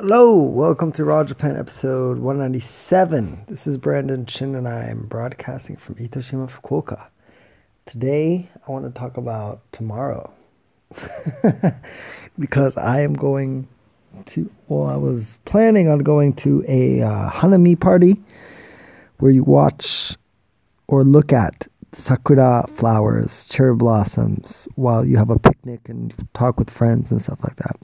Hello, welcome to Raw Japan episode 197. This is Brandon Chin and I am broadcasting from Itoshima, Fukuoka. Today I want to talk about tomorrow because I am going to, well, I was planning on going to a uh, Hanami party where you watch or look at sakura flowers, cherry blossoms while you have a picnic and talk with friends and stuff like that.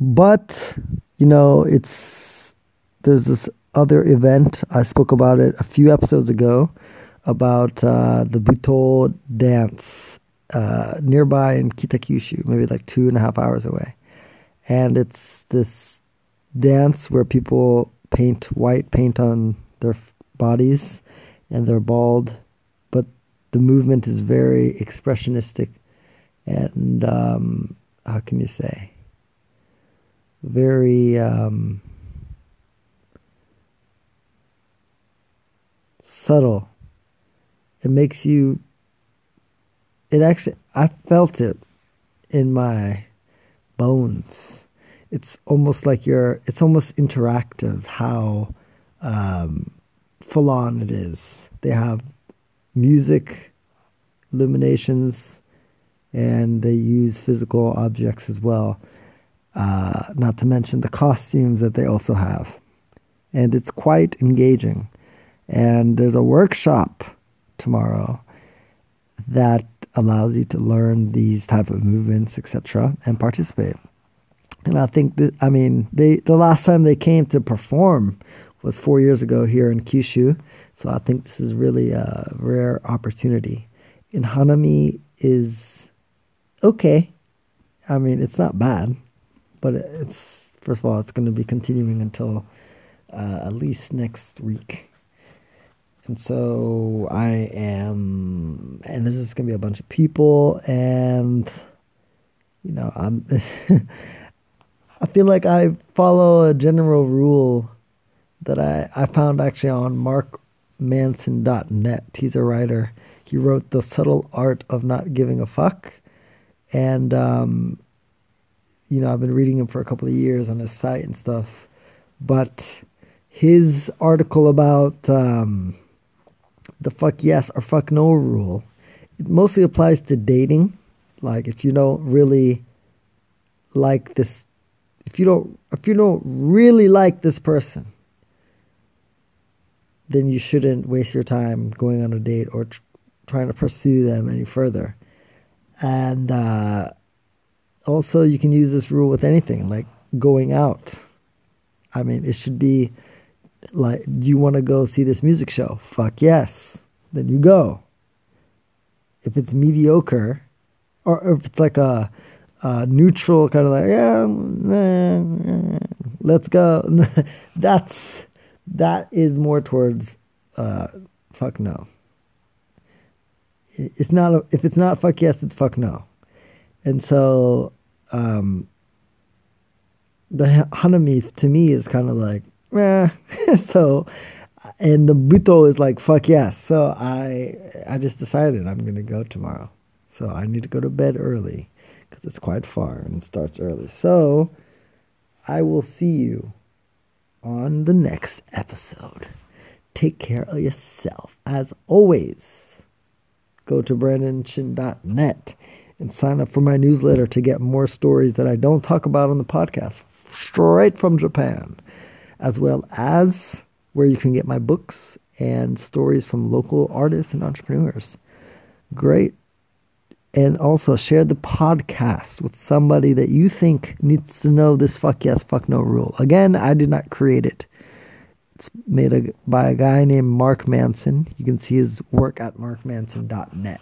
But, you know, it's there's this other event. I spoke about it a few episodes ago about uh, the Buto dance uh, nearby in Kitakyushu, maybe like two and a half hours away. And it's this dance where people paint white paint on their bodies and they're bald, but the movement is very expressionistic and um, how can you say? Very um, subtle. It makes you. It actually, I felt it in my bones. It's almost like you're. It's almost interactive. How um, full on it is. They have music, illuminations, and they use physical objects as well uh, not to mention the costumes that they also have. And it's quite engaging. And there's a workshop tomorrow that allows you to learn these type of movements, etc., and participate. And I think that I mean they the last time they came to perform was four years ago here in Kyushu, so I think this is really a rare opportunity. And Hanami is okay. I mean, it's not bad but it's first of all, it's going to be continuing until uh, at least next week. And so I am, and this is going to be a bunch of people, and you know, I'm. I feel like I follow a general rule that I, I found actually on markmanson.net. He's a writer. He wrote The Subtle Art of Not Giving a Fuck. And um, you know, I've been reading him for a couple of years on his site and stuff. But his article about um, the fuck yes or fuck no rule, it mostly applies to dating. Like if you don't really like this, if you don't, if you don't really like this person, then you shouldn't waste your time going on a date or tr- trying to pursue them any further. And uh, also you can use this rule with anything like going out. I mean it should be like do you want to go see this music show? Fuck yes. Then you go. If it's mediocre or if it's like a, a neutral kind of like yeah nah, let's go. That's that is more towards uh, fuck no. It's not if it's not fuck yes it's fuck no. And so um, the Hanami to me is kind of like, eh. so, and the Buto is like, fuck yes. So I, I just decided I'm to go tomorrow. So I need to go to bed early because it's quite far and it starts early. So I will see you on the next episode. Take care of yourself. As always, go to brandonchin.net and sign up for my newsletter to get more stories that I don't talk about on the podcast straight from Japan, as well as where you can get my books and stories from local artists and entrepreneurs. Great. And also share the podcast with somebody that you think needs to know this fuck yes, fuck no rule. Again, I did not create it. It's made a, by a guy named Mark Manson. You can see his work at markmanson.net.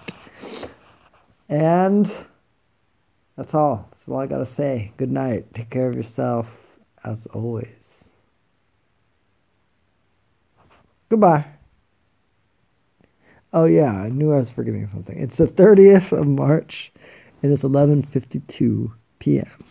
And that's all. That's all I got to say. Good night. Take care of yourself as always. Goodbye. Oh yeah, I knew I was forgetting something. It's the 30th of March and it's 11:52 p.m.